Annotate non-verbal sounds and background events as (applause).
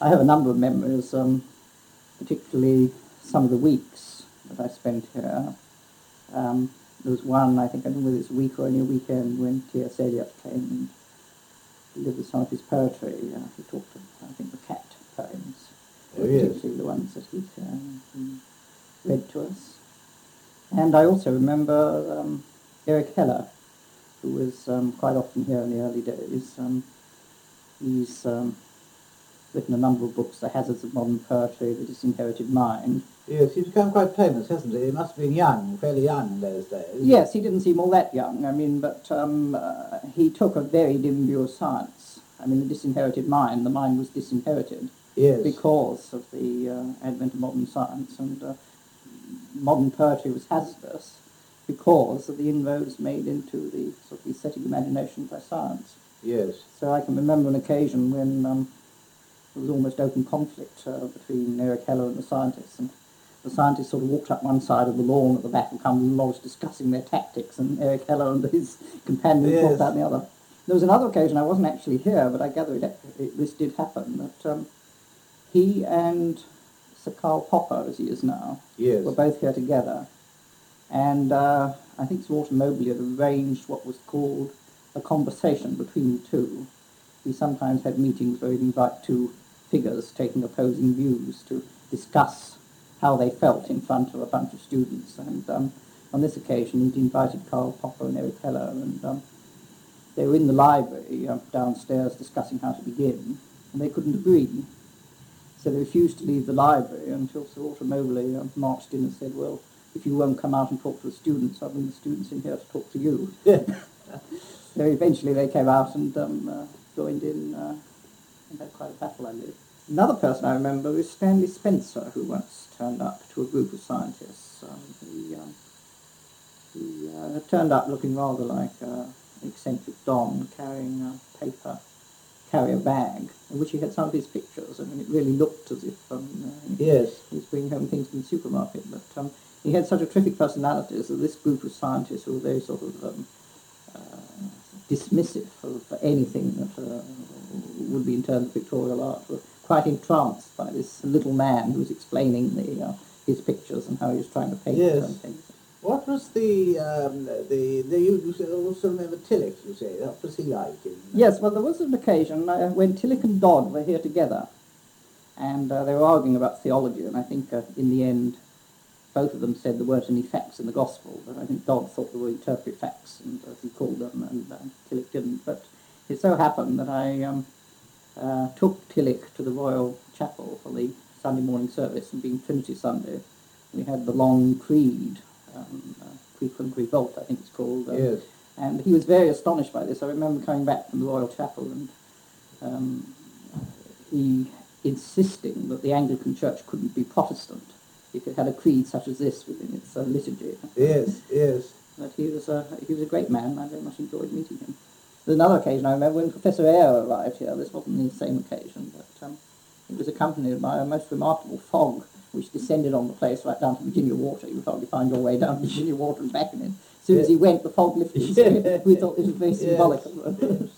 I have a number of memories, um, particularly some of the weeks that I spent here. Um, there was one, I think, I don't know whether it's a week or only a weekend, when T.S. Eliot came and delivered some of his poetry. Uh, he talked of, I think, the cat poems, Oh, yes. particularly the ones that he, um, he read to us. And I also remember um, Erich Heller, who was um, quite often here in the early days. Um, he's um, written a number of books, The Hazards of Modern Poetry, The Disinherited Mind. Yes, he's become quite famous, hasn't he? He must have been young, fairly young in those days. Yes, he didn't seem all that young, I mean, but um, uh, he took a very dim view of science. I mean, the disinherited mind, the mind was disinherited Yes. because of the uh, advent of modern science, and uh, modern poetry was hazardous because of the inroads made into the sort of aesthetic imagination by science. Yes. So I can remember an occasion when um, there was almost open conflict uh, between Erich Heller and the scientists, and the scientists sort of walked up one side of the lawn at the back of Cumberland Lodge discussing their tactics, and Erich Heller and his (laughs) companions Yes. walked out the other. There was another occasion, I wasn't actually here, but I gather it, it, this did happen, that um, he and Sir Karl Popper, as he is now, Yes. were both here together, and uh, I think Sir Walter Moberly had arranged what was called a conversation between the two. He sometimes had meetings where he'd invite two figures taking opposing views to discuss how they felt in front of a bunch of students. And um, on this occasion, he'd invited Karl Popper and Erich Heller, and um, they were in the library uh, downstairs discussing how to begin, and they couldn't agree. So they refused to leave the library until Sir Walter Moberly uh, marched in and said, well, if you won't come out and talk to the students, I'll bring the students in here to talk to you. (laughs) So eventually they came out and um, uh, joined in had quite a battle, I believe. Another person I remember was Stanley Spencer, who once turned up to a group of scientists. Um, he um, he uh, turned up looking rather like uh, an eccentric don, carrying a paper carrier bag, in which he had some of his pictures. I mean, it really looked as if um, uh, Yes. he was bringing home things from the supermarket. But um, he had such a terrific personality so this group of scientists who were very sort of um, uh, dismissive of anything that uh, would be in terms of pictorial art were quite entranced by this little man who was explaining the, uh, his pictures and how he was trying to paint Yes. some things. What was the, um, the, the, you you also remember Tillich, you say, what was he like? In, Yes, well, there was an occasion uh, when Tillich and Dodd were here together, and uh, they were arguing about theology, and I think uh, in the end, both of them said there weren't any facts in the gospel, but I think Dodd thought there were interpretive facts, and uh, he called them, and uh, Tillich didn't. But it so happened that I um, uh, took Tillich to the Royal Chapel for the Sunday morning service, and being Trinity Sunday, we had the long creed, um, uh, Quicunque Vult, I think it's called. um, Yes. and he was very astonished by this. I remember coming back from the Royal Chapel and um, he insisting that the Anglican Church couldn't be Protestant if it had a creed such as this within its uh, liturgy. Yes, yes. But he was, a, he was a great man, I very much enjoyed meeting him. There's another occasion I remember when Professor Ayer arrived here. This wasn't the same occasion, but um, it was accompanied by a most remarkable fog which descended on the place right down to Virginia Water. You would hardly find your way down to (laughs) Virginia Water and back again. As soon as he went, the fog lifted. (laughs) We thought this was very symbolic of the yes.